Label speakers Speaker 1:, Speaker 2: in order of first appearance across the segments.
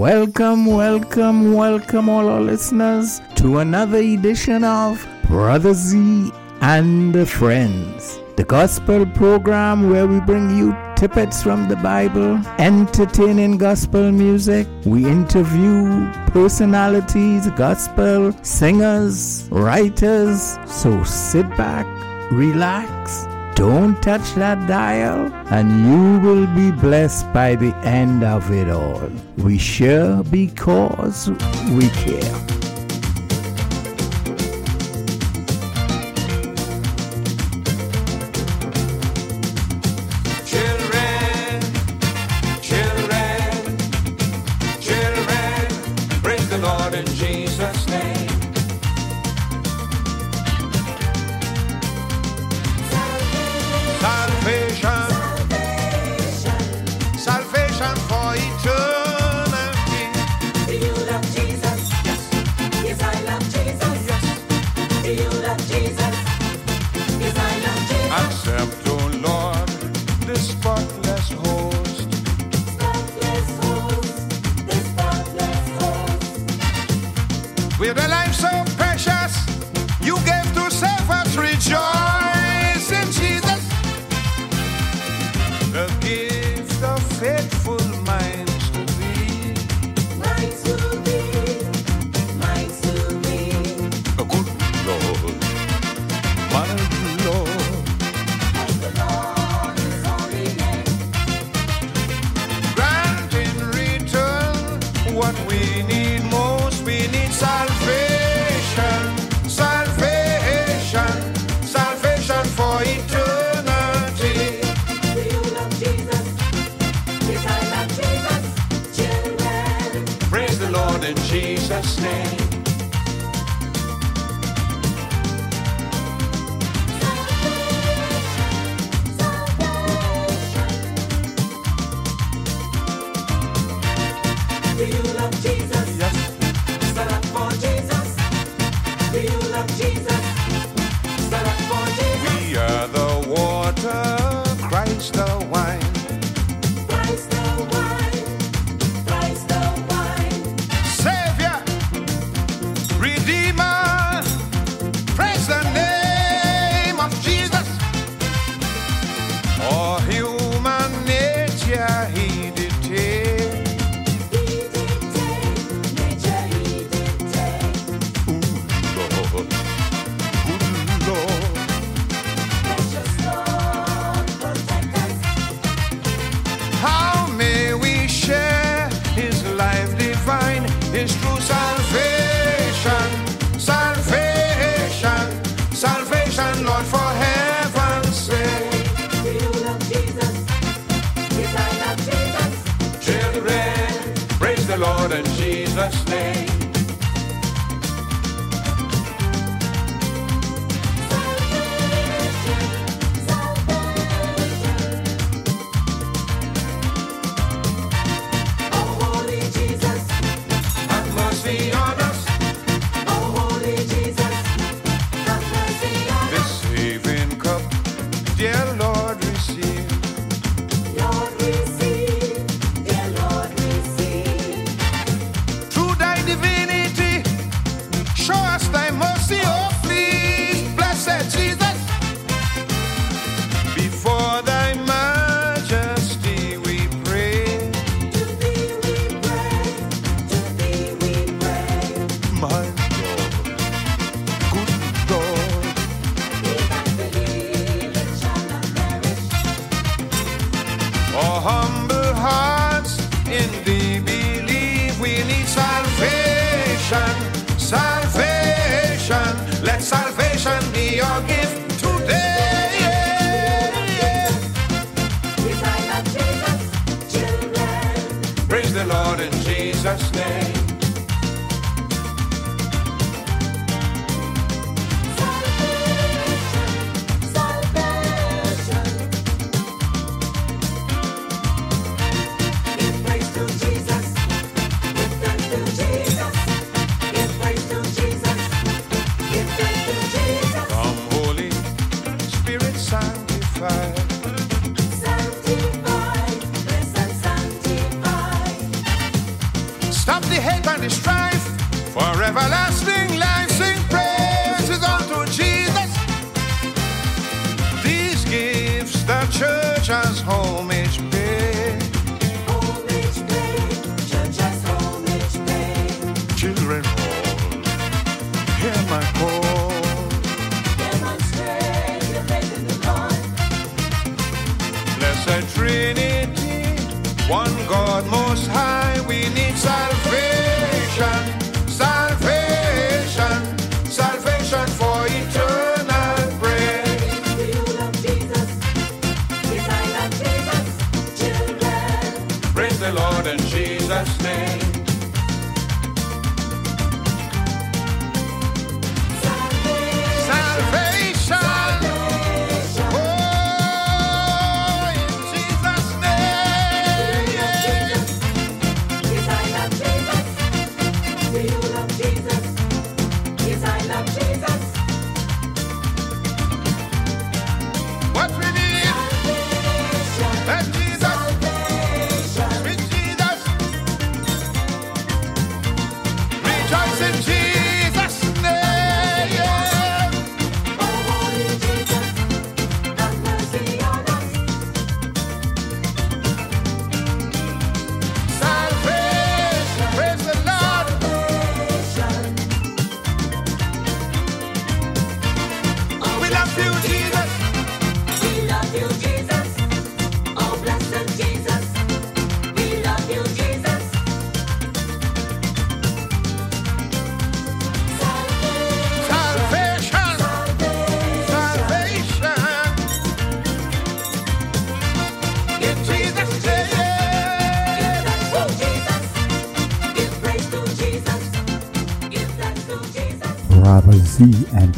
Speaker 1: Welcome, welcome, welcome, all our listeners, to another edition of Brother Z and Friends, the gospel program where we bring you tippets from the Bible, entertaining gospel music. We interview personalities, gospel singers, writers. So sit back, relax don't touch that dial, and you will be blessed by the end of it all. We share because we care.
Speaker 2: for eternity.
Speaker 3: Do you love Jesus? Yes, I love Jesus. Children.
Speaker 2: Praise the Lord in Jesus' name.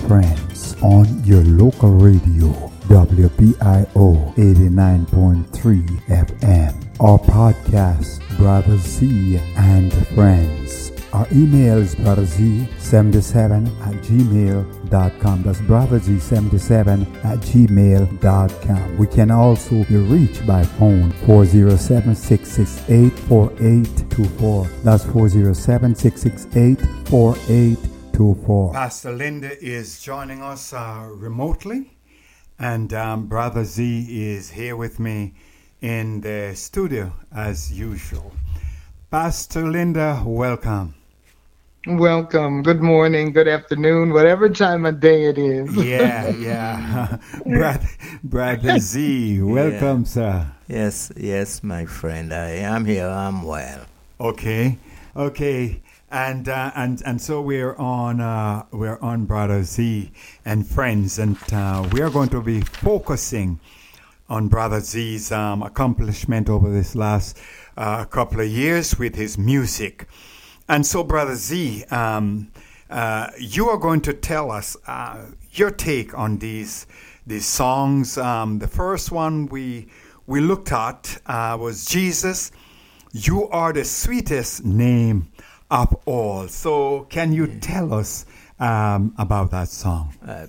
Speaker 4: Friends on your local radio, WBIO 89.3 FM. Our podcast, Brother Z and Friends. Our email is brotherz77 at gmail.com. That's brotherz77 at gmail.com. We can also be reached by phone 407 668 4824. That's 407 668 4824. Pastor Linda is joining us uh, remotely, and um, Brother Z is here with me in the studio as usual. Pastor Linda, welcome.
Speaker 5: Welcome. Good morning, good afternoon, whatever time of day it is.
Speaker 4: Yeah, yeah. Brother, Brother Z, welcome, sir.
Speaker 6: Yes, yes, my friend. I am here. I'm well.
Speaker 4: Okay, okay, and uh, and and so we're on uh, we're on Brother Z and friends, and uh, we are going to be focusing on Brother Z's um, accomplishment over this last uh, couple of years with his music, and so Brother Z, um, uh, you are going to tell us uh, your take on these these songs. Um, the first one we we looked at was Jesus. You are the sweetest name of all. So, can you tell us um, about that song?
Speaker 6: Uh,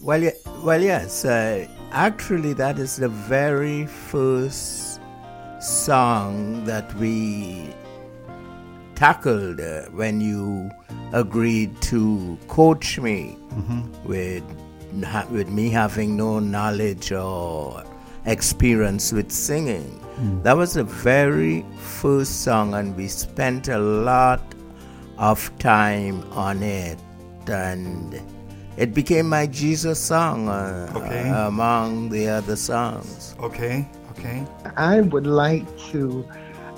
Speaker 6: well, ye- well, yes. Uh, actually, that is the very first song that we tackled uh, when you agreed to coach me with ha- with me having no knowledge or experience with singing. That was the very first song, and we spent a lot of time on it, and it became my Jesus song uh,
Speaker 4: Okay.
Speaker 6: uh, among the other songs.
Speaker 4: Okay, okay.
Speaker 5: I would like to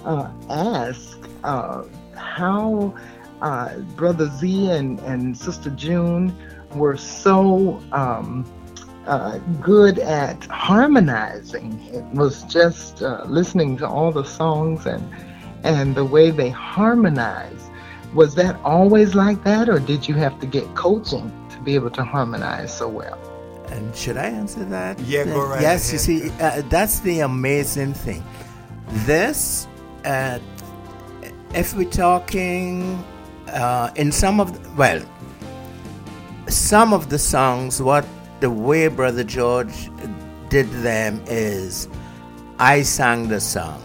Speaker 5: uh, ask uh, how uh, Brother Z and, and Sister June were so um, uh, good at harmonizing. It was just uh, listening to all the songs and and the way they harmonize. Was that always like that, or did you have to get coaching to be able to harmonize so well?
Speaker 6: And should I answer that?
Speaker 4: Yeah, go right
Speaker 6: Yes,
Speaker 4: ahead.
Speaker 6: you see, uh, that's the amazing thing. This, uh, if we're talking uh, in some of, the, well, some of the songs, what the way Brother George did them is I sang the song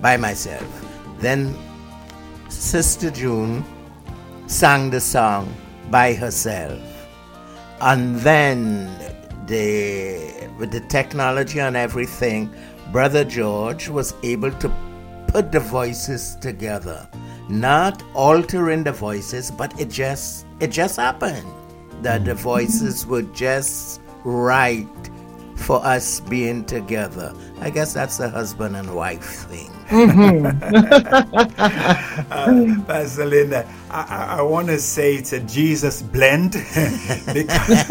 Speaker 6: by myself. Then Sister June sang the song by herself. And then the with the technology and everything, Brother George was able to put the voices together. Not altering the voices, but it just it just happened that the mm. voices were just right for us being together. I guess that's a husband and wife thing. Mm-hmm.
Speaker 4: Uh, Pastor Linda, I, I, I want to say it's a Jesus blend. because-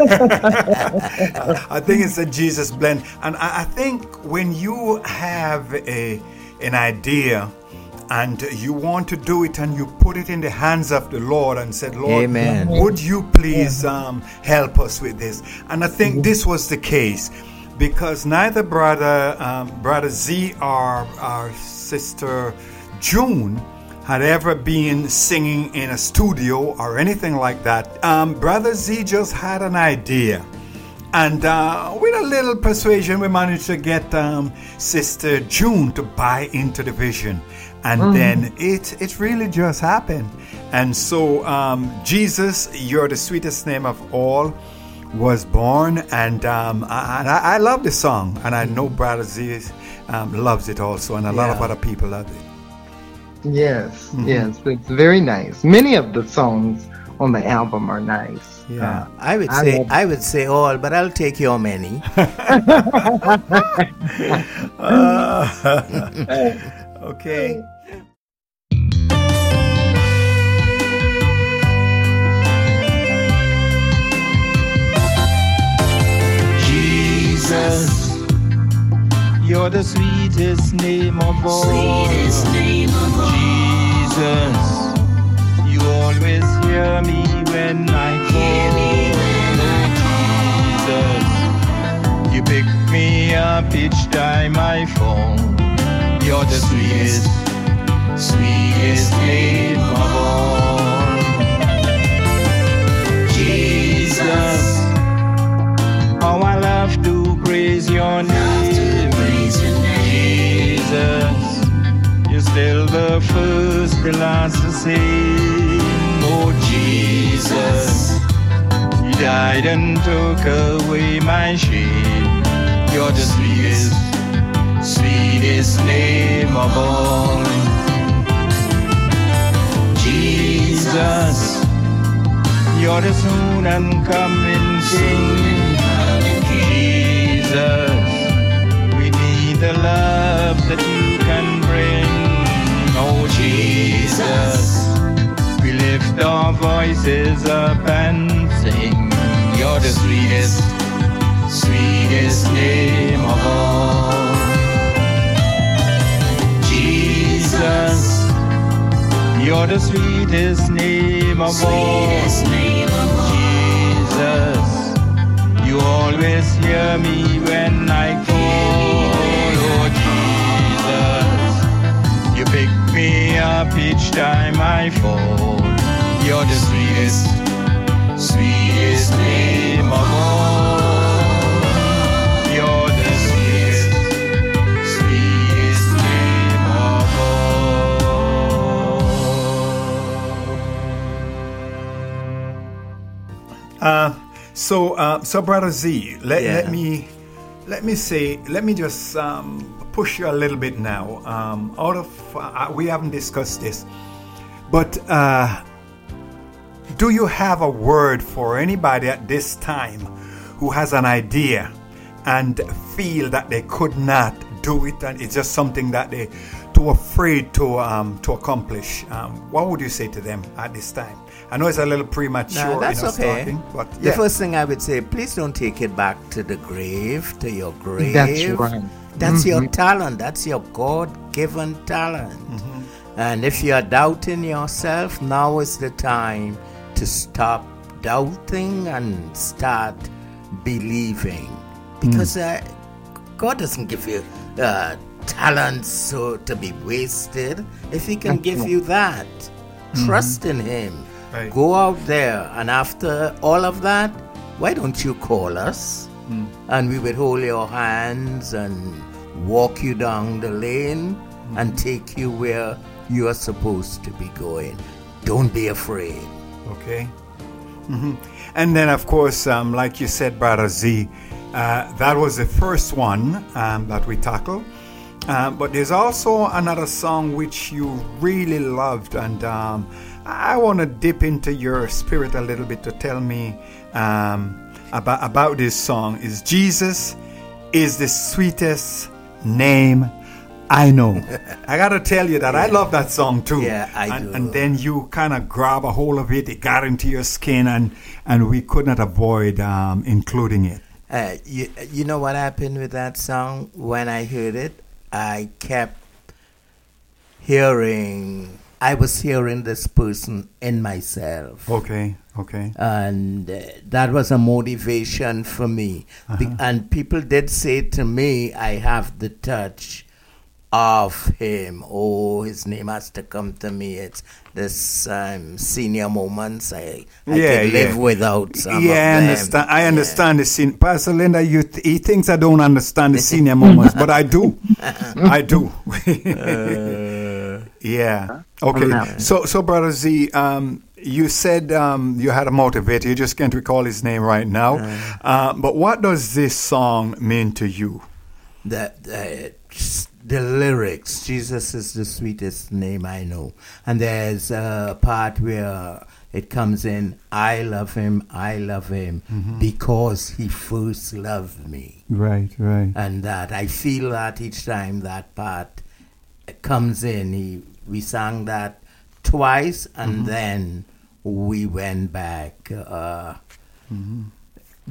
Speaker 4: I think it's a Jesus blend. And I, I think when you have a, an idea and you want to do it and you put it in the hands of the Lord and said, Lord,
Speaker 6: Amen.
Speaker 4: would you please um, help us with this? And I think mm-hmm. this was the case because neither brother um, brother Z or our sister June had ever been singing in a studio or anything like that. Um, brother Z just had an idea. And uh, with a little persuasion, we managed to get um, Sister June to buy into the vision. And then it, it really just happened. And so, um, Jesus, you're the sweetest name of all, was born. And, um, I, I, I love the song. And I know Brother Z um, loves it also. And a lot of other people love it.
Speaker 5: Yes,
Speaker 6: Mm-hmm.
Speaker 5: yes, it's very nice. Many of the songs on the album are nice.
Speaker 4: Yeah.
Speaker 6: I would
Speaker 5: I
Speaker 6: say
Speaker 5: love-
Speaker 6: I would say all, but I'll take your many.
Speaker 4: Okay.
Speaker 7: Jesus, you're the sweetest name of all.
Speaker 8: Sweetest name of all.
Speaker 7: Jesus, you always hear me when I
Speaker 8: Hear me when I
Speaker 7: call. Jesus, you pick me up each time I fall. You're the sweetest, sweetest name of all. Your name. Jesus, you're still the first, the last, the same. Oh, Jesus, you died and took away my shame. You're the sweetest, sweetest name of all. Jesus, you're the soon and coming King. Jesus, the love that you can bring. Oh Jesus, we lift our voices up and sing. You're the sweetest, sweetest name of all. Jesus, you're the sweetest name of all.
Speaker 8: Name of all.
Speaker 7: Jesus, you always hear me when I time I fall. You're the sweetest, sweetest name of all. You're the sweetest, sweetest name of all.
Speaker 4: Uh, so, uh, so brother Z, let,
Speaker 6: Yeah.
Speaker 4: let me let me say, let me just um, push you a little bit now. Um, out of uh, we haven't discussed this, but uh, do you have a word for anybody at this time who has an idea and feel that they could not do it, and it's just something that they too afraid to um, to accomplish? Um, what would you say to them at this time? I know it's a little premature,
Speaker 6: No, that's
Speaker 4: you know,
Speaker 6: okay.
Speaker 4: starting, but
Speaker 6: The first thing I would say, please don't take it back to the grave, to your grave.
Speaker 5: That's right.
Speaker 6: That's your talent. That's your God-given talent. And if you're doubting yourself, now is the time to stop doubting and start believing. Because uh, God doesn't give you uh, talents so to be wasted. If He can give you that, trust in Him.
Speaker 4: Right.
Speaker 6: Go out there, and after all of that, why don't you call us? And we would hold your hands and walk you down the lane and take you where you are supposed to be going. Don't be afraid.
Speaker 4: Okay. hmm And then, of course, um, like you said, Brother Z, uh, that was the first one um, that we tackled. Uh, but there's also another song which you really loved, and um, I want to dip into your spirit a little bit to tell me um, about about this song. Is Jesus is the sweetest name I know. I gotta tell you that I love that song too.
Speaker 6: Yeah, I
Speaker 4: and,
Speaker 6: do.
Speaker 4: And then you kind of grab a hold of it, it got into your skin, and and we could not avoid um, including it.
Speaker 6: Uh, you, you know what happened with that song? When I heard it, I kept hearing, I was hearing this person in myself.
Speaker 4: Okay, okay.
Speaker 6: And uh, that was a motivation for me. Be- and people did say to me, I have the touch of him. Oh, his name has to come to me. It's this um, senior moments. I, I
Speaker 4: Yeah,
Speaker 6: could live
Speaker 4: yeah.
Speaker 6: without some
Speaker 4: yeah,
Speaker 6: of
Speaker 4: I understand. I understand the scene. Pastor Linda, you th- he thinks I don't understand the senior moments, but I do. I do. yeah. Okay. So, so brother Z, um, you said um, you had a motivator. You just can't recall his name right now. Uh, but what does this song mean to you?
Speaker 6: That the the lyrics. Jesus is the sweetest name i know. And there's a part where it comes in i love him i love him mm-hmm. because he first loved me.
Speaker 4: Right, right.
Speaker 6: and that i feel that each time that part comes in. He, we sang that twice and mm-hmm. then we went back uh, mm-hmm.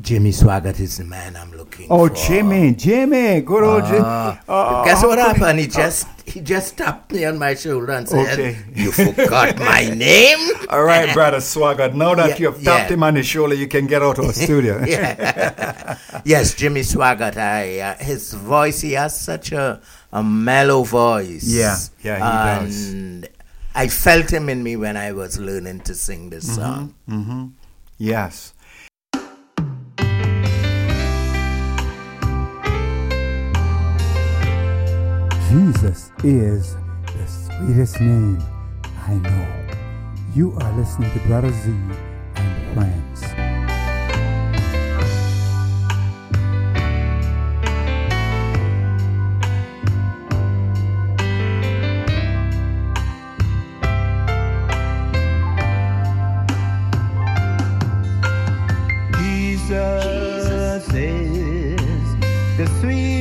Speaker 6: Jimmy Swaggart is the man I'm looking
Speaker 4: Oh,
Speaker 6: for.
Speaker 4: Jimmy, Jimmy, good old Jimmy. Oh,
Speaker 6: Guess what happened? He just he just tapped me on my shoulder and said,
Speaker 4: Okay.
Speaker 6: "You forgot my name."
Speaker 4: All right, brother Swaggart. Now that
Speaker 6: Yeah,
Speaker 4: you've tapped
Speaker 6: yeah.
Speaker 4: him on the shoulder, you can get out of the studio.
Speaker 6: Yes, Jimmy Swaggart. I uh, his voice. He has such a a mellow voice.
Speaker 4: Yeah, yeah, he does.
Speaker 6: and I felt him in me when I was learning to sing this
Speaker 4: Mm-hmm.
Speaker 6: song.
Speaker 4: Yes.
Speaker 7: Jesus is the sweetest name I know. You are listening to Brother Z and Friends.
Speaker 1: Jesus is the sweetest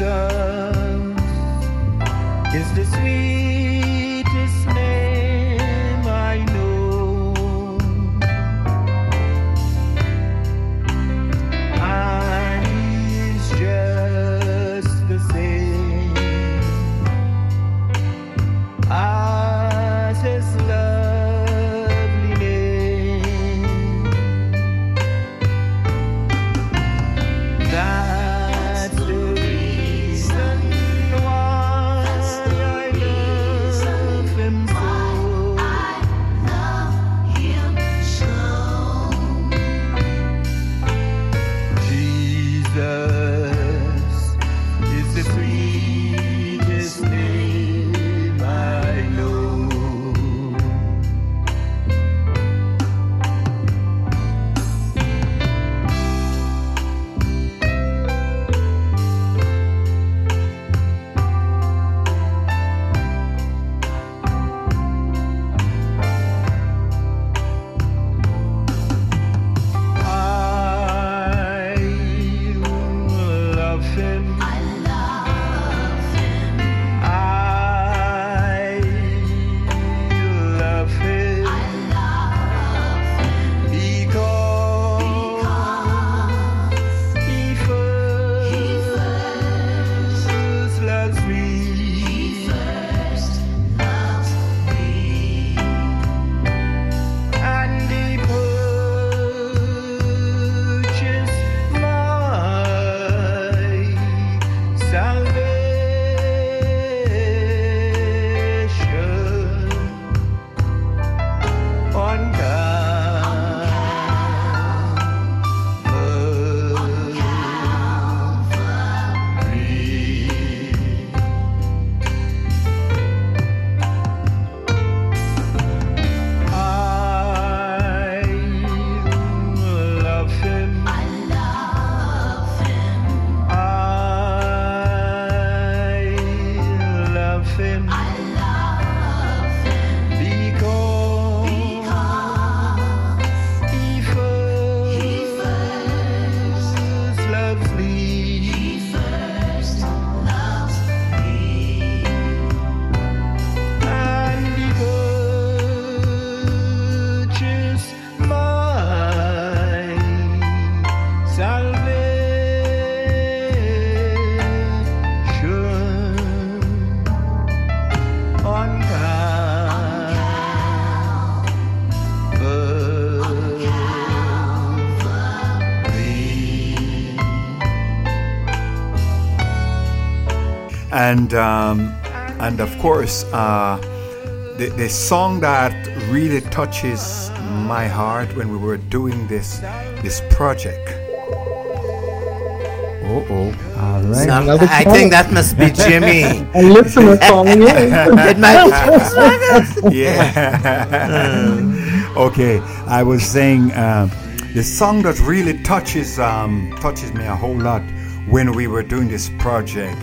Speaker 1: distance is
Speaker 6: the sweet.
Speaker 4: And um, and of course uh, the, the song that really touches my heart when we were doing this this project
Speaker 7: Oh, oh. All right.
Speaker 6: Some- I
Speaker 5: song.
Speaker 6: think that must be Jimmy.
Speaker 5: A listener calling in.
Speaker 6: it might be
Speaker 4: yeah okay i was saying um, the song that really touches um, touches me a whole lot when we were doing this project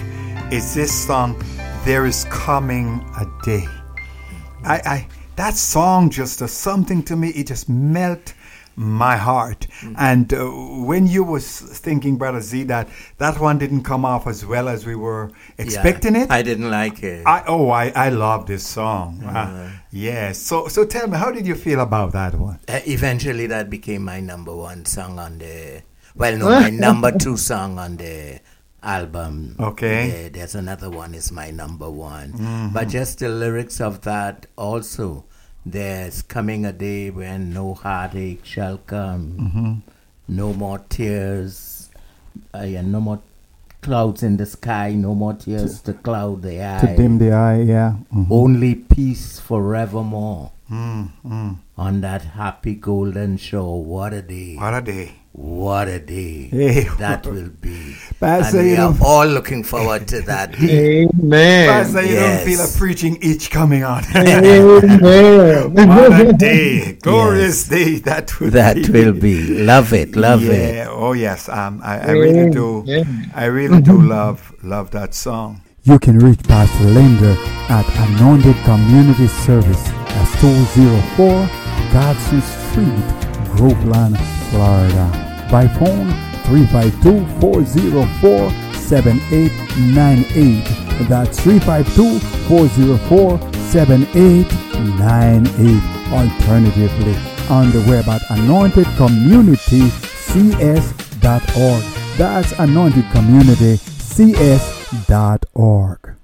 Speaker 4: is this song there is coming a day I, I that song just does something to me. It just melt my heart. And uh, when you was thinking, brother Z, that that one didn't come off as well as we were expecting
Speaker 6: Yeah,
Speaker 4: it.
Speaker 6: I didn't like it.
Speaker 4: I, oh, I, I love this song. Uh, yes. So so tell me, how did you feel about that one?
Speaker 6: Uh, eventually, that became my number one song on the. Well, no, my number two song on the album.
Speaker 4: Okay.
Speaker 6: Yeah, there's another one is my number one. But just the lyrics of that also. There's coming a day when no heartache shall come, no more tears, uh, yeah, no more clouds in the sky, no more tears to cloud the eye.
Speaker 7: To dim the eye, yeah. Mhm.
Speaker 6: Only peace forevermore.
Speaker 4: Mm, mm.
Speaker 6: On that happy golden shore, what a day!
Speaker 4: What a day.
Speaker 6: What a day
Speaker 4: Hey.
Speaker 6: that will be!
Speaker 4: Pastor,
Speaker 6: and we are
Speaker 4: don't-
Speaker 6: all looking forward to that day.
Speaker 5: Amen.
Speaker 4: Pastor, you don't feel a preaching itch coming on.
Speaker 5: Amen.
Speaker 4: what a day. Glorious day that will
Speaker 6: that
Speaker 4: be.
Speaker 6: will be. Love it, love
Speaker 4: yeah.
Speaker 6: it.
Speaker 4: Oh yes. Um. I, I really do.
Speaker 5: Amen.
Speaker 4: I really do love love that song.
Speaker 7: You can reach Pastor Linda at Anointed Community Service. at 204 Godson Street, Groveland, Florida. By phone 352-404-7898. That's 352-404-7898. Alternatively, on the web at anointedcommunitycs.org. That's anointedcommunitycs.org.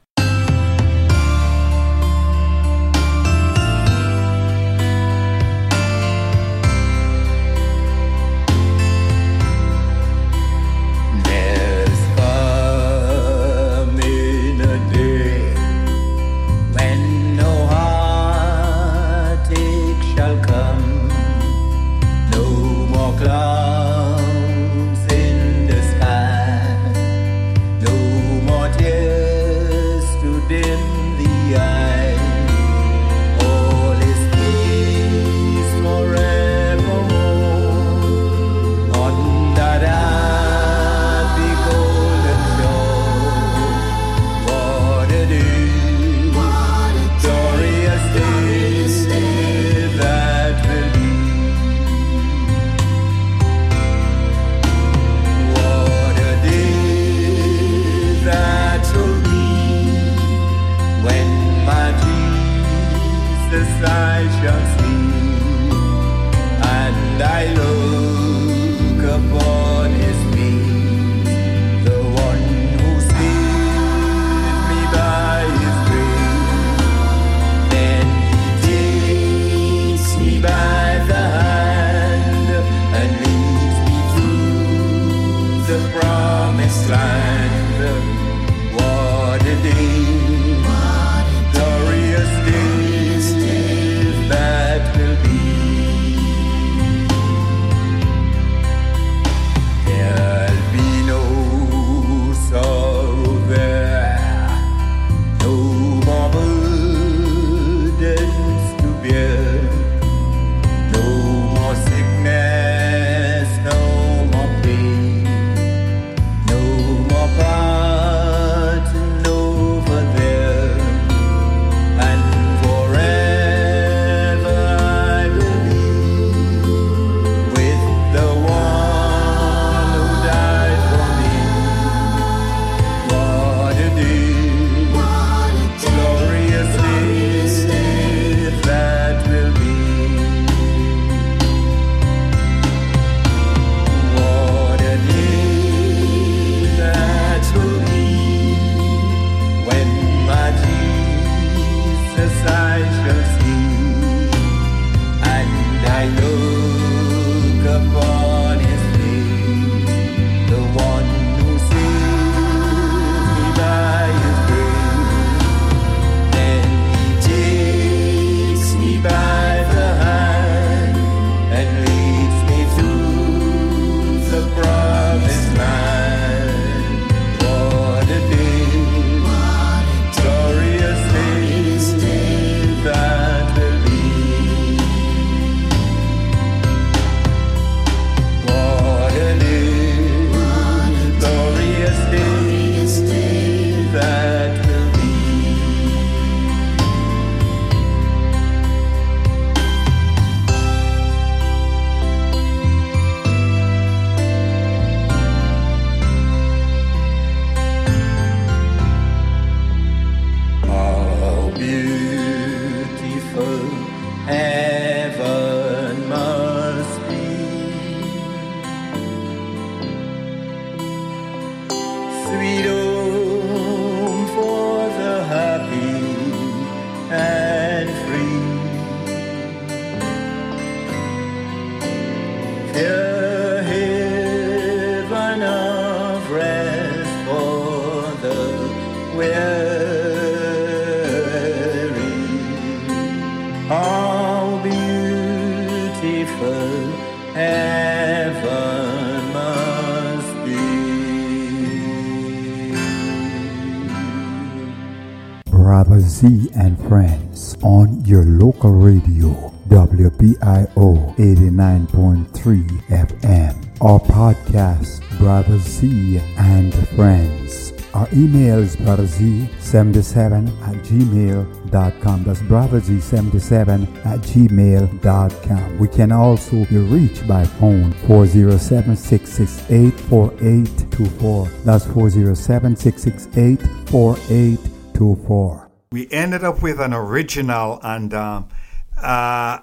Speaker 7: Brother Z and Friends on your local radio, WBIO 89.3 FM. Our podcast, Brother Z and Friends. Our email is brotherz77 at gmail.com. That's brotherz77 at gmail.com. We can also be reached by phone 407 668 4824. That's 407 668 4824.
Speaker 4: we ended up with an original and um, uh,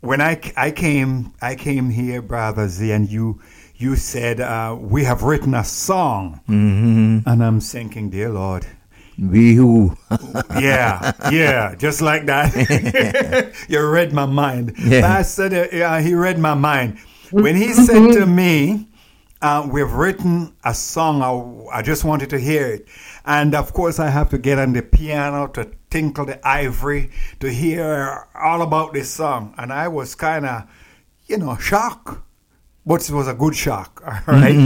Speaker 4: when I, I came I came here brother Z and you you said uh, we have written a song.
Speaker 6: Mm-hmm.
Speaker 4: and I'm thinking dear Lord.
Speaker 6: We who?
Speaker 4: yeah yeah just like that. You read my mind.
Speaker 6: Yeah.
Speaker 4: Pastor uh, yeah, he read my mind. When he said to me uh, we've written a song I, I just wanted to hear it. And of course I have to get on the piano to tinkle the ivory to hear all about this song. And I was kind of you know shocked but it was a good shock all right?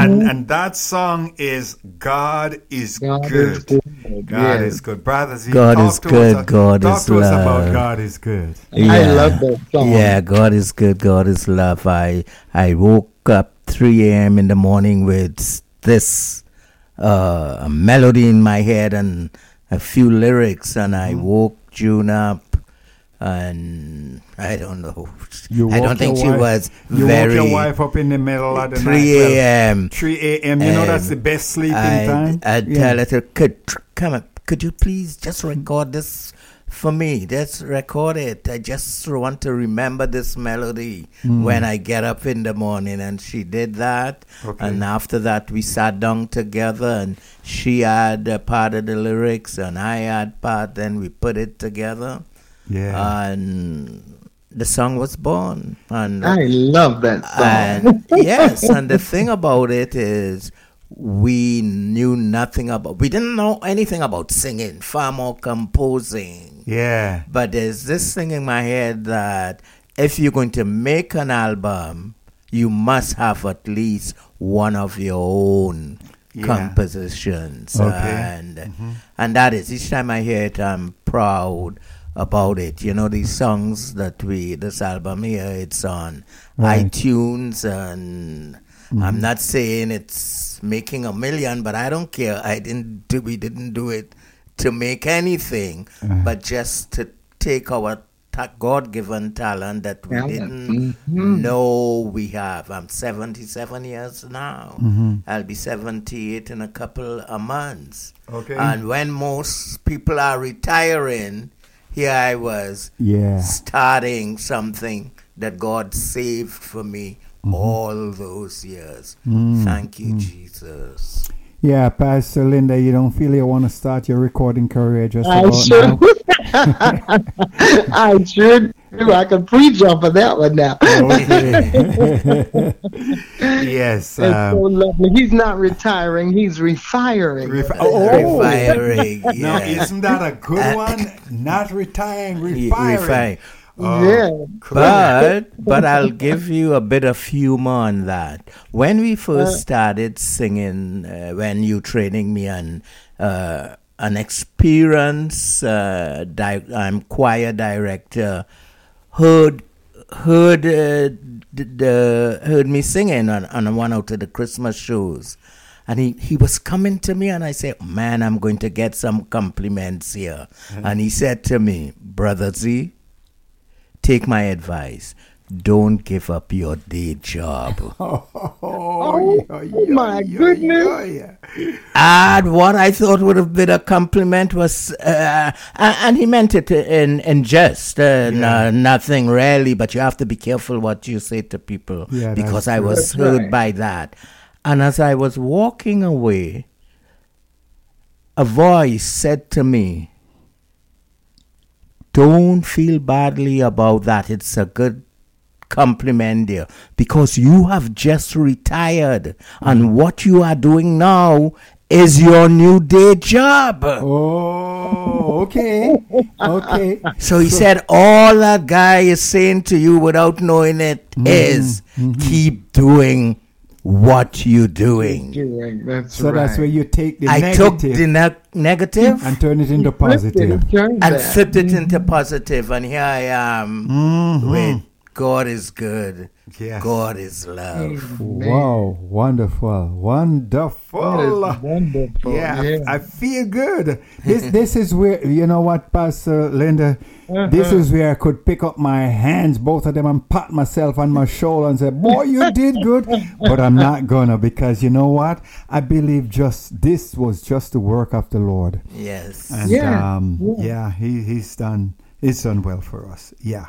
Speaker 4: and and that song is God is
Speaker 5: God
Speaker 4: good
Speaker 5: is good,
Speaker 4: God
Speaker 5: yes.
Speaker 4: is good brothers
Speaker 6: God is
Speaker 4: to
Speaker 6: good,
Speaker 4: us,
Speaker 6: God
Speaker 4: talk
Speaker 6: is
Speaker 4: to us about. God is good
Speaker 5: I
Speaker 6: Yeah.
Speaker 5: love that song.
Speaker 6: Yeah, God is good. God is love. I I woke up 3 a.m. in the morning with this uh, melody in my head and a few lyrics, and I
Speaker 4: Mm-hmm.
Speaker 6: woke June up. And I don't know.
Speaker 4: You
Speaker 6: I don't think
Speaker 4: your
Speaker 6: she
Speaker 4: wife-
Speaker 6: was
Speaker 4: you
Speaker 6: very.
Speaker 4: woke your wife up in the middle of the
Speaker 6: 3
Speaker 4: night well,
Speaker 6: a.m.
Speaker 4: 3 a.m. You know that's the best sleeping
Speaker 6: I'd,
Speaker 4: time.
Speaker 6: I'd
Speaker 4: Yeah.
Speaker 6: tell her to could come up. Could you please just record this for me? Just record it. I just want to remember this melody
Speaker 4: Mm.
Speaker 6: when I get up in the morning. And she did that.
Speaker 4: Okay.
Speaker 6: And after that, we sat down together, and she had a part of the lyrics, and I had part. Then we put it together,
Speaker 4: yeah.
Speaker 6: and the song was born. And
Speaker 5: I love that song.
Speaker 6: and yes, and the thing about it is we knew nothing about we didn't know anything about singing, far more composing.
Speaker 4: yeah.
Speaker 6: But there's this thing in my head that if you're going to make an album, you must have at least one of your own
Speaker 4: Yeah.
Speaker 6: compositions.
Speaker 4: Okay. Mm-hmm.
Speaker 6: And and that is each time I hear it I'm proud about it. You know, these songs that we this album here it's on
Speaker 7: Right.
Speaker 6: iTunes and I'm not saying it's making a million, but I don't care. I didn't do we didn't do it to make anything, but just to take our ta- God-given talent that we
Speaker 5: Talent.
Speaker 6: didn't
Speaker 5: Mhm.
Speaker 6: know we have. I'm 77 years now.
Speaker 7: Mm-hmm.
Speaker 6: I'll be 78 in a couple of months.
Speaker 4: Okay.
Speaker 6: And when most people are retiring, here I was
Speaker 7: Yeah.
Speaker 6: starting something that God saved for me
Speaker 7: Mm-hmm.
Speaker 6: all those years.
Speaker 7: Mm.
Speaker 6: Thank you, Jesus.
Speaker 7: Yeah, Pastor Linda, you don't feel you want to start your recording career just
Speaker 5: I
Speaker 7: about
Speaker 5: sure,
Speaker 7: now?
Speaker 5: I sure do. I could preach off of that one now.
Speaker 4: yes.
Speaker 5: It's so
Speaker 4: Um,
Speaker 5: lovely. He's not retiring. He's refiring.
Speaker 4: refi- oh,
Speaker 6: Refiring.
Speaker 4: now isn't that a good
Speaker 6: Uh,
Speaker 4: one? Not retiring,
Speaker 6: Ye-
Speaker 4: refiring. Oh,
Speaker 5: yeah.
Speaker 6: But but I'll give you a bit of humor on that. When we first started singing, uh, when you training me on uh, an experienced uh, di- um, choir director, heard heard uh, the heard me singing on, on one out of the Christmas shows. And he, he was coming to me, and I said, Man, I'm going to get some compliments here. And he said to me, Brother Z, take my advice. Don't give up your day job.
Speaker 4: Oh, yeah, yeah,
Speaker 5: my
Speaker 4: yeah,
Speaker 5: goodness.
Speaker 4: yeah, yeah.
Speaker 6: and what I thought would have been a compliment was, uh, and he meant it in, in jest, uh, no- nothing really, but you have to be careful what you say to people
Speaker 7: Yeah,
Speaker 6: because I was
Speaker 5: That's
Speaker 6: hurt
Speaker 5: right.
Speaker 6: by that. And as I was walking away, a voice said to me, Don't feel badly about that. It's a good compliment there because you have just retired and what you are doing now is your new day job.
Speaker 4: Oh, okay. Okay.
Speaker 6: So he said, All that guy is saying to you without knowing it mm-hmm. is mm-hmm. keep doing what you're doing.
Speaker 5: Doing, That's
Speaker 7: So
Speaker 5: right.
Speaker 7: that's where you take the
Speaker 6: I took the neg- negative
Speaker 7: and turn it into
Speaker 5: Flipped it
Speaker 7: positive.
Speaker 5: and turned
Speaker 6: and
Speaker 5: that.
Speaker 6: flipped it into positive, and here I am mm-hmm. with God is good,
Speaker 4: Yes.
Speaker 6: God is love.
Speaker 7: Wow, wonderful, wonderful.
Speaker 5: Wonderful.
Speaker 7: Yeah,
Speaker 5: Yeah.
Speaker 7: I feel good. This this is where you know what, Pastor Linda. This is where I could pick up my hands, both of them, and pat myself on my shoulder and say, "Boy, you did good." But I'm not gonna because you know what? I believe just this was just the work of the Lord,
Speaker 6: Yes.
Speaker 7: and
Speaker 5: Yeah,
Speaker 7: um,
Speaker 5: yeah.
Speaker 7: yeah, he he's done he's done well for us. Yeah.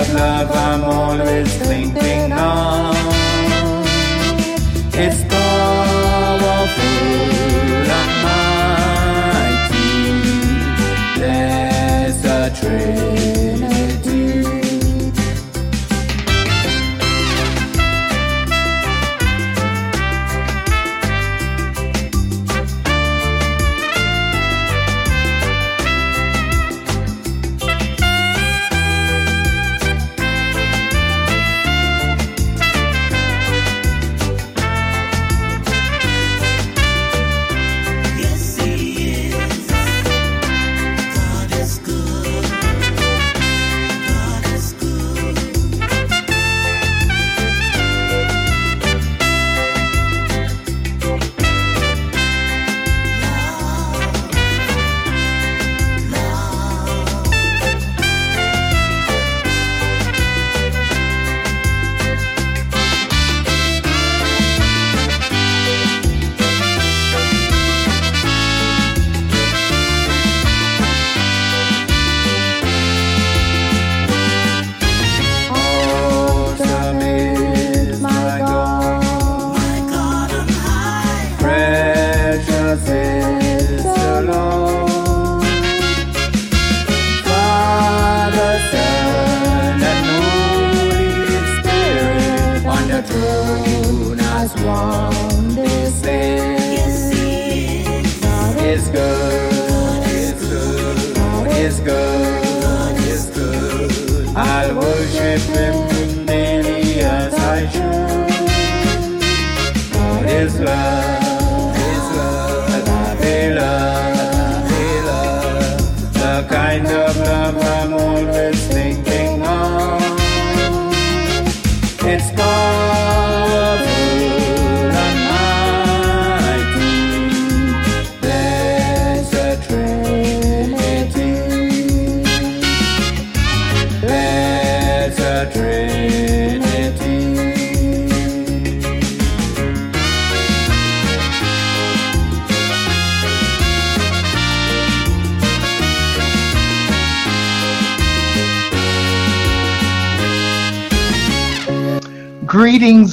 Speaker 6: Of love I'm always thinking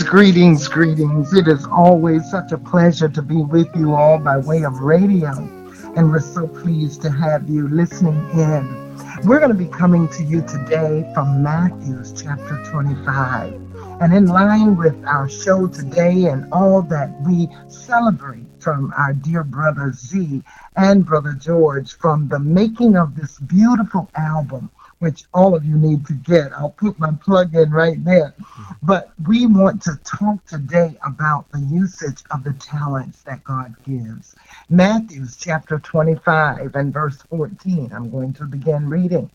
Speaker 5: Greetings, greetings. It is always such a pleasure to be with you all by way of radio, and we're so pleased to have you listening in. We're going to be coming to you today from Matthew's chapter 25. And in line with our show today and all that we celebrate from our dear brother Z and brother George from the making of this beautiful album, which all of you need to get. I'll put my plug in right there. But we want to talk today about the usage of the talents that God gives. Matthew's chapter 25 and verse 14. I'm going to begin reading.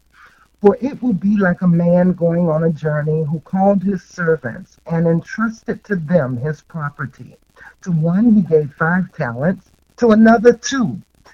Speaker 5: For it will be like a man going on a journey who called his servants and entrusted to them his property. To one he gave five talents, to another two,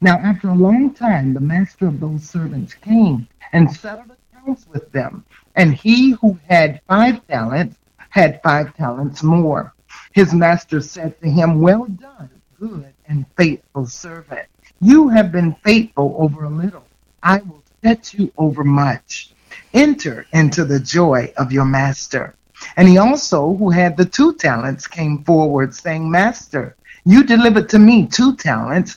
Speaker 5: Now, after a long time, the master of those servants came and settled accounts with them. And he who had five talents had five talents more. His master said to him, Well done, good and faithful servant. You have been faithful over a little. I will set you over much. Enter into the joy of your master. And he also, who had the two talents, came forward, saying, Master, you delivered to me two talents.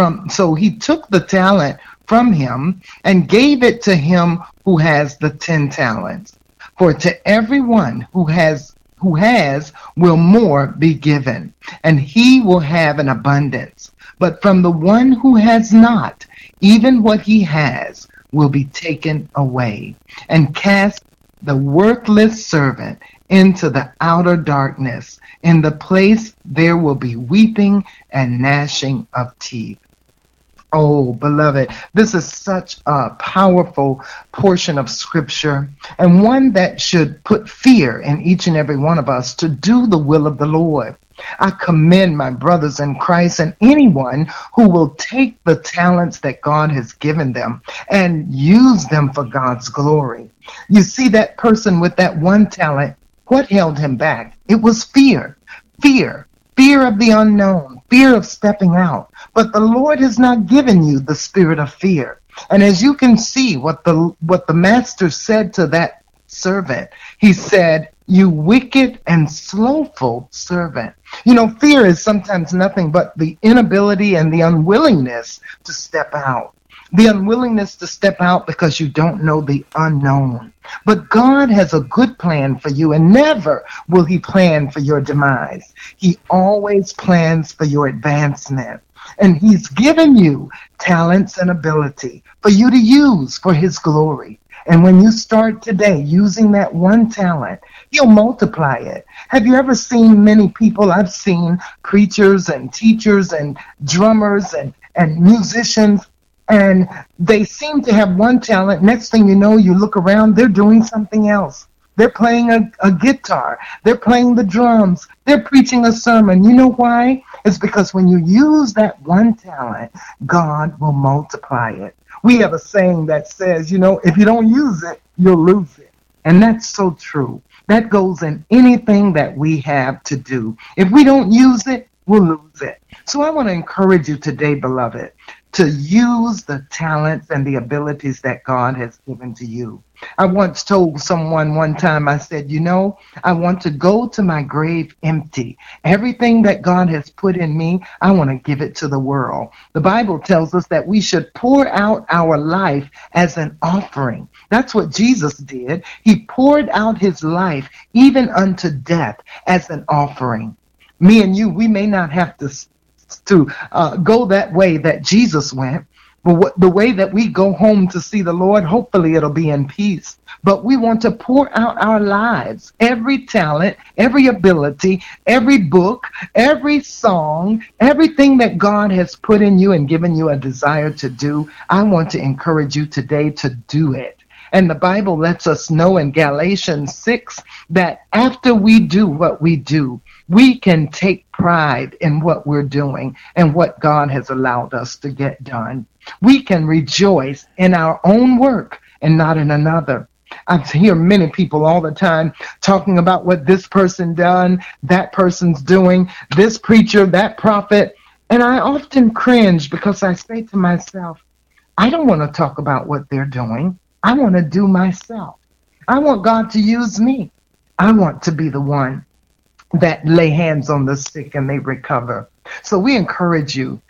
Speaker 5: from so he took the talent from him and gave it to him who has the ten talents. For to everyone who has who has will more be given, and he will have an abundance. But from the one who has not, even what he has will be taken away, and cast the worthless servant into the outer darkness. In the place there will be weeping and gnashing of teeth. Oh, beloved, this is such a powerful portion of scripture and one that should put fear in each and every one of us to do the will of the Lord. I commend my brothers in Christ and anyone who will take the talents that God has given them and use them for God's glory. You see, that person with that one talent, what held him back? It was fear. Fear. Fear of the unknown, fear of stepping out. But the Lord has not given you the spirit of fear. And as you can see what the what the master said to that servant, he said, you wicked and slothful servant. You know, fear is sometimes nothing but the inability and the unwillingness to step out. The unwillingness to step out because you don't know the unknown. But God has a good plan for you, and never will He plan for your demise. He always plans for your advancement. And He's given you talents and ability for you to use for His glory. And when you start today using that one talent, He'll multiply it. Have you ever seen many people? I've seen preachers and teachers and drummers and, and musicians, and they seem to have one talent. Next thing you know, you look around, they're doing something else. They're playing a, a guitar. They're playing the drums. They're preaching a sermon. You know why? It's because when you use that one talent, God will multiply it. We have a saying that says, you know, if you don't use it, you'll lose it. And that's so true. That goes in anything that we have to do. If we don't use it, we'll lose it. So I want to encourage you today, beloved, to use the talents and the abilities that God has given to you. I once told someone one time, I said, You know, I want to go to my grave empty. Everything that God has put in me, I want to give it to the world. The Bible tells us that we should pour out our life as an offering. That's what Jesus did. He poured out his life even unto death as an offering. Me and you, we may not have to to uh, go that way that Jesus went. But what, the way that we go home to see the Lord, hopefully it'll be in peace. But we want to pour out our lives, every talent, every ability, every book, every song, everything that God has put in you and given you a desire to do. I want to encourage you today to do it. And the Bible lets us know in Galatians 6 that after we do what we do, we can take pride in what we're doing and what God has allowed us to get done. We can rejoice in our own work and not in another. I hear many people all the time talking about what this person done, that person's doing, this preacher, that prophet, and I often cringe because I say to myself, I don't want to talk about what they're doing. I want to do myself. I want God to use me. I want to be the one that lay hands on the sick and they recover. So we encourage you,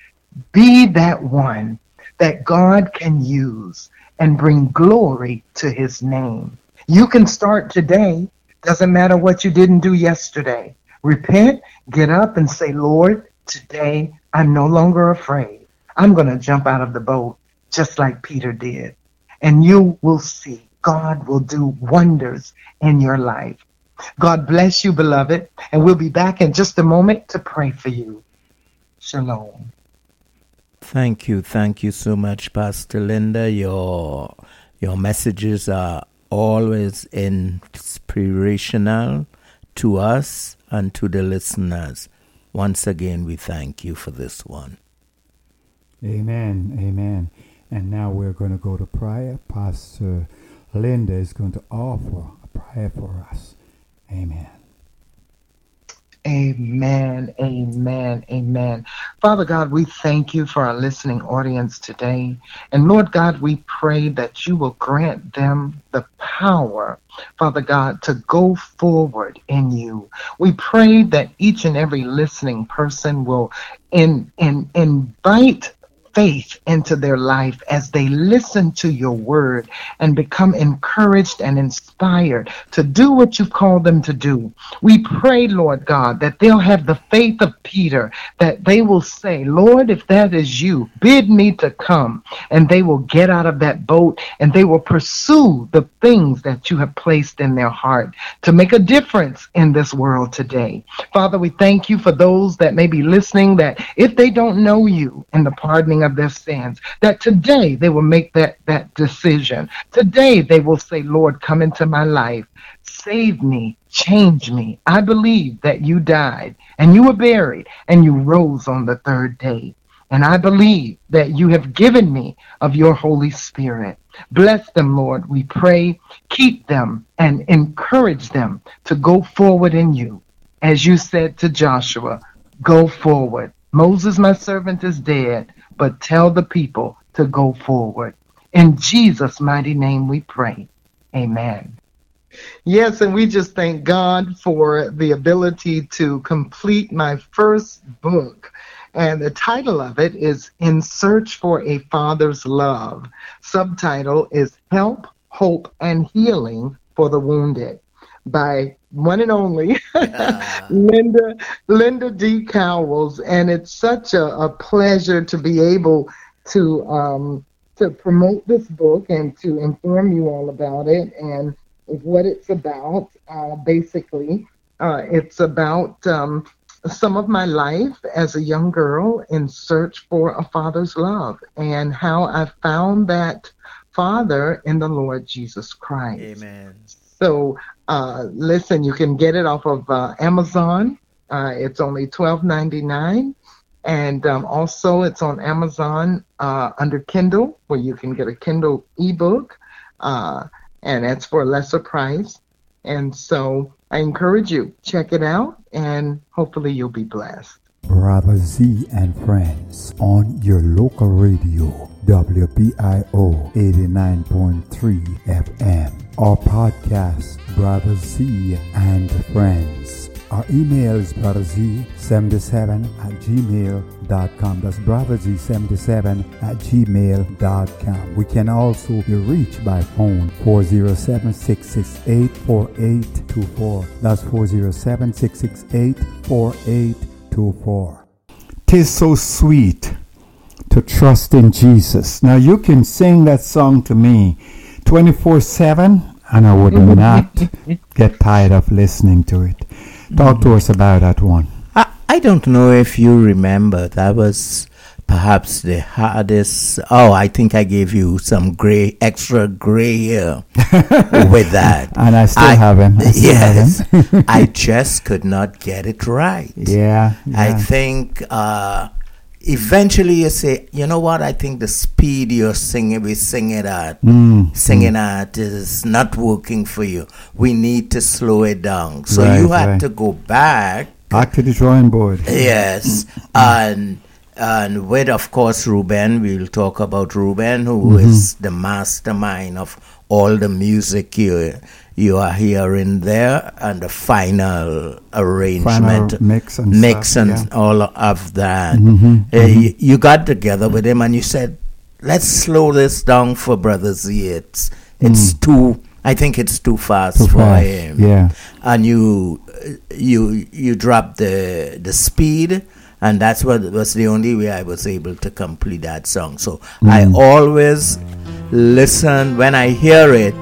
Speaker 5: be that one that God can use and bring glory to his name. You can start today. Doesn't matter what you didn't do yesterday. Repent, get up and say, Lord, today I'm no longer afraid. I'm going to jump out of the boat just like Peter did. And you will see God will do wonders in your life. God bless you, beloved. And we'll be back in just a moment to pray for you. Shalom.
Speaker 6: Thank you, thank you so much, Pastor Linda. Your your messages are always inspirational to us and to the listeners. Once again, we thank you for this one.
Speaker 7: Amen. Amen. And now we're going to go to prayer. Pastor Linda is going to offer a prayer for us. Amen.
Speaker 5: Amen, amen, amen. Father God, we thank you for our listening audience today. And Lord God, we pray that you will grant them the power, Father God, to go forward in you. We pray that each and every listening person will in, in, invite faith into their life as they listen to your word and become encouraged and inspired to do what you've called them to do. We pray, Lord God, that they'll have the faith of Peter, that they will say, Lord, if that is you, bid me to come. And they will get out of that boat and they will pursue the things that you have placed in their heart to make a difference in this world today. Father, we thank you for those that may be listening that if they don't know you in the pardoning of their sins, that today they will make that, that decision. Today they will say, Lord, come into my life. Save me, change me. I believe that you died and you were buried and you rose on the third day. And I believe that you have given me of your Holy Spirit. Bless them, Lord, we pray. Keep them and encourage them to go forward in you. As you said to Joshua, go forward. Moses, my servant, is dead, but tell the people to go forward. In Jesus' mighty name we pray. Amen. Yes, and we just thank God for the ability to complete my first book. And the title of it is In Search for a Father's Love. Subtitle is Help, Hope, and Healing for the Wounded by one and only Linda Linda D. Cowles. And it's such a, a pleasure to be able to um, to promote this book and to inform you all about it and what it's about. Uh, basically, uh, it's about um, some of my life as a young girl in search for a father's love and how I found that father in the Lord Jesus Christ.
Speaker 6: Amen.
Speaker 5: So, uh, listen, you can get it off of uh, Amazon. Uh, it's only twelve ninety nine, and um, also it's on Amazon uh, under Kindle, where you can get a Kindle ebook, uh, and that's for a lesser price. And so, I encourage you check it out, and hopefully you'll be blessed.
Speaker 7: Brother Z and Friends on your local radio, WBIO 89.3 FM. Our podcast, Brother Z and Friends. Our email is brotherz77 at gmail.com. That's brotherz77 at gmail.com. We can also be reached by phone 407 668 4824. That's 407 668 4824. Tis so sweet to trust in Jesus. Now you can sing that song to me 24 7 and I would mm-hmm. not get tired of listening to it. Talk to us about that one.
Speaker 6: I, I don't know if you remember, that was perhaps the hardest. Oh, I think I gave you some gray, extra gray hair with that.
Speaker 7: And I still haven't. I still
Speaker 6: yes.
Speaker 7: haven't.
Speaker 6: I just could not get it right.
Speaker 7: Yeah.
Speaker 6: I think uh, eventually you say, you know what? I think the speed you're singing, we sing it at,
Speaker 7: Mm,
Speaker 6: singing at is not working for you. We need to slow it down. So
Speaker 7: Right,
Speaker 6: you had
Speaker 7: right.
Speaker 6: to go back
Speaker 7: Back to the drawing board.
Speaker 6: Yes, and and with of course Ruben, we'll talk about Ruben, who is
Speaker 7: Mm-hmm.
Speaker 6: the mastermind of all the music you you are hearing there, and the final arrangement,
Speaker 7: mix and
Speaker 6: mix
Speaker 7: stuff,
Speaker 6: and
Speaker 7: yeah. Mm-hmm,
Speaker 6: all of that. Uh, you, you got together with him and you said, "Let's slow this down for Brother Z. It's it's too." I think it's too fast
Speaker 7: Mm. Too
Speaker 6: for
Speaker 7: fast,
Speaker 6: him
Speaker 7: yeah.
Speaker 6: and you you you dropped the the speed and that's what was the only way I was able to complete that song. So I
Speaker 7: Mm.
Speaker 6: always listen when I hear it.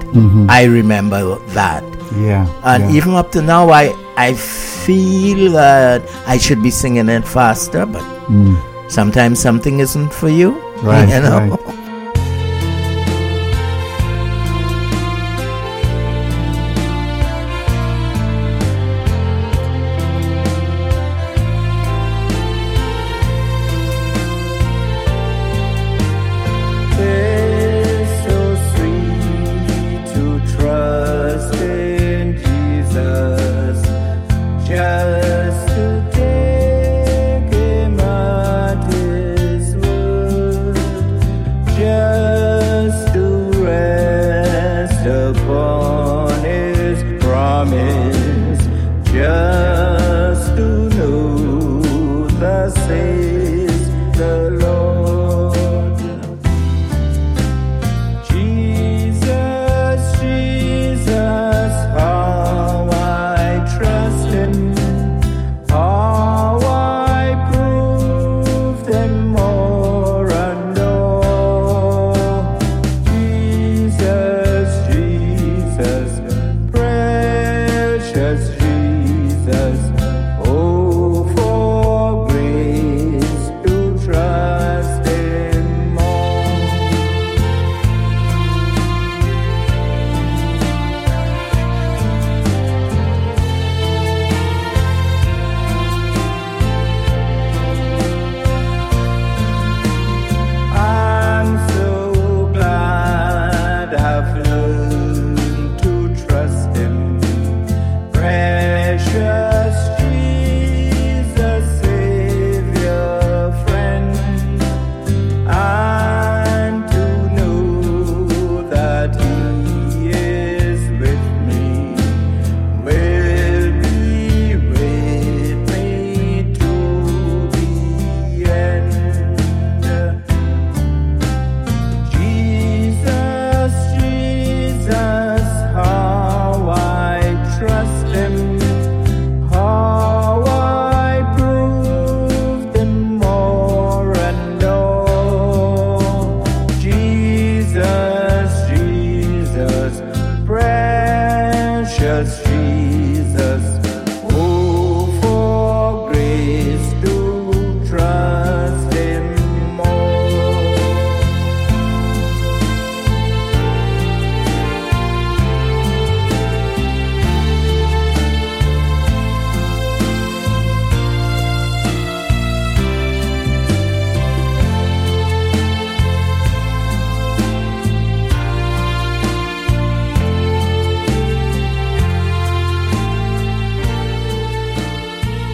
Speaker 6: I remember that,
Speaker 7: Yeah.
Speaker 6: and
Speaker 7: Mm-hmm. yeah.
Speaker 6: even up to now, I I feel that I should be singing it faster, but sometimes something isn't for you.
Speaker 7: Mm. Right,
Speaker 6: you know.
Speaker 7: right.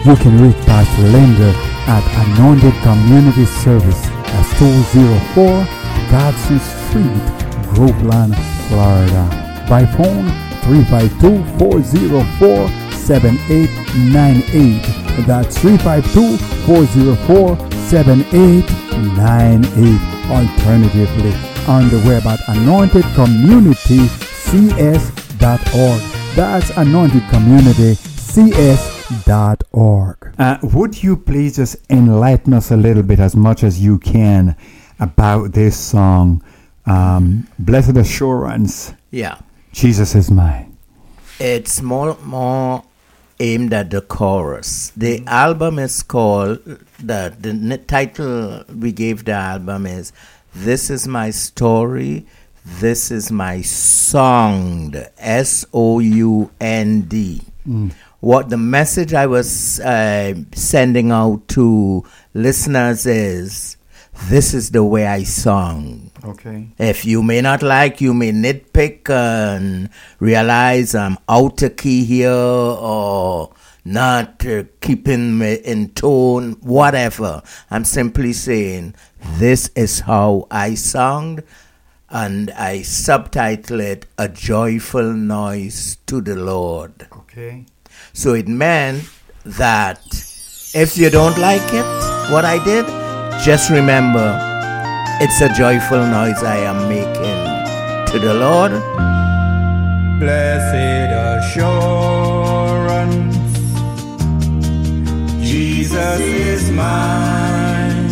Speaker 4: You can reach Pastor Linda at Anointed Community Service. That's 204 Godson Street, Groveland, Florida. By phone 352-404-7898. That's 352-404-7898. Alternatively, on the web at anointedcommunitycs.org. That's anointedcommunitycs.org. Uh, would you please just enlighten us a little bit, as much as you can, about this song, um, Blessed Assurance,
Speaker 6: Yeah.
Speaker 4: Jesus is mine?
Speaker 6: It's more more aimed at the chorus. The album is called the the title we gave the album is "This Is My Story." This is my song, S O U N D. What the message I was uh, sending out to listeners is this is the way I sung.
Speaker 4: Okay.
Speaker 6: If you may not like, you may nitpick and realize I'm out of key here or not uh, keeping me in tone, whatever. I'm simply saying this is how I sound, and I subtitle it A Joyful Noise to the Lord.
Speaker 4: Okay.
Speaker 6: So it meant that if you don't like it, what I did, just remember it's a joyful noise I am making to the Lord.
Speaker 7: Blessed assurance, Jesus is mine.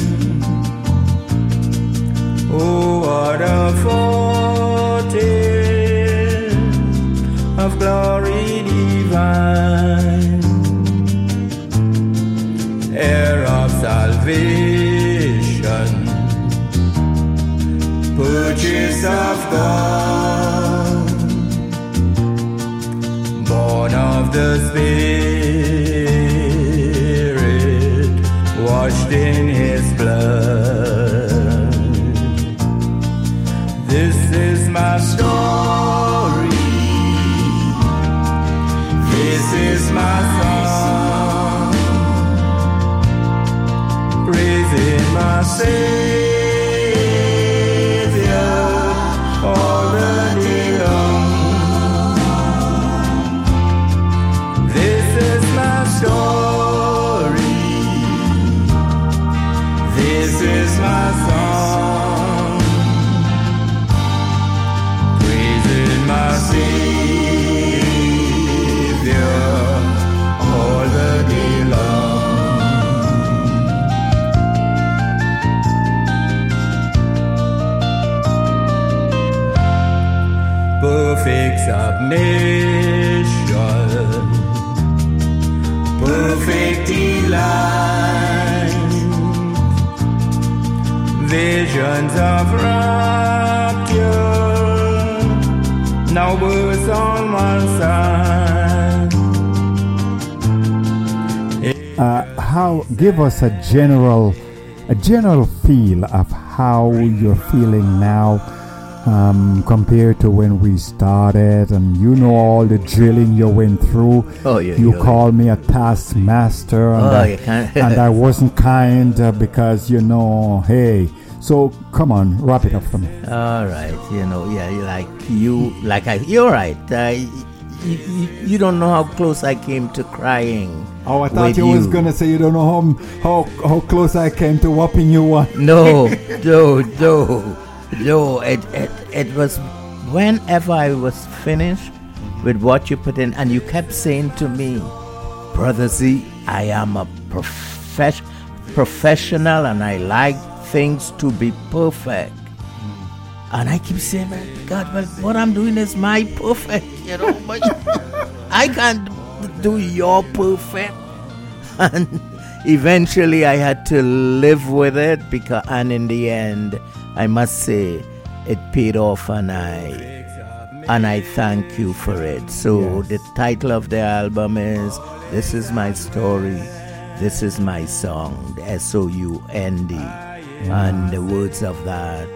Speaker 7: Oh, what a foretaste of glory heir of salvation, purchase of God. Born of the Spirit, washed in Visions of rapture now burst on one side.
Speaker 4: Uh, how? Give us a general, a general feel of how you're feeling now, um, compared to when we started, and you know all the drilling you went through.
Speaker 6: Oh, yeah,
Speaker 4: You
Speaker 6: yeah.
Speaker 4: called me a taskmaster, and,
Speaker 6: Oh,
Speaker 4: I,
Speaker 6: you can't-
Speaker 4: and I wasn't kind uh, because you know, hey. So come on, wrap it up for me.
Speaker 6: All right, you know, yeah, like you, like I, you're right. Uh, I, you, you, you don't know how close I came to crying.
Speaker 4: Oh, I thought
Speaker 6: with
Speaker 4: you, was gonna say you don't know how how how close I came to whopping you one.
Speaker 6: No, no, no, no. It, it, it was whenever I was finished with what you put in, and you kept saying to me, Brother Z, I am a profes- professional and I like things to be perfect. And I keep saying, "Man, God, well, what I'm doing is my perfect, you know, but I can't do your perfect. And eventually I had to live with it because, and in the end, I must say, it paid off and I, and I thank you for it. So the title of the album is This Is My Story, This Is My Song, S O U N D. And the words of that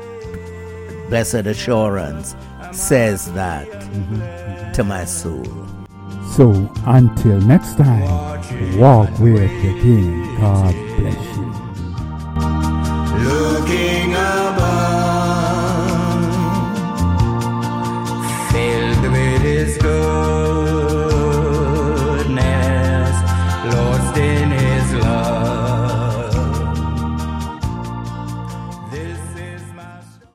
Speaker 6: Blessed Assurance says that to my soul.
Speaker 7: So until next time, walk with the King. God bless you.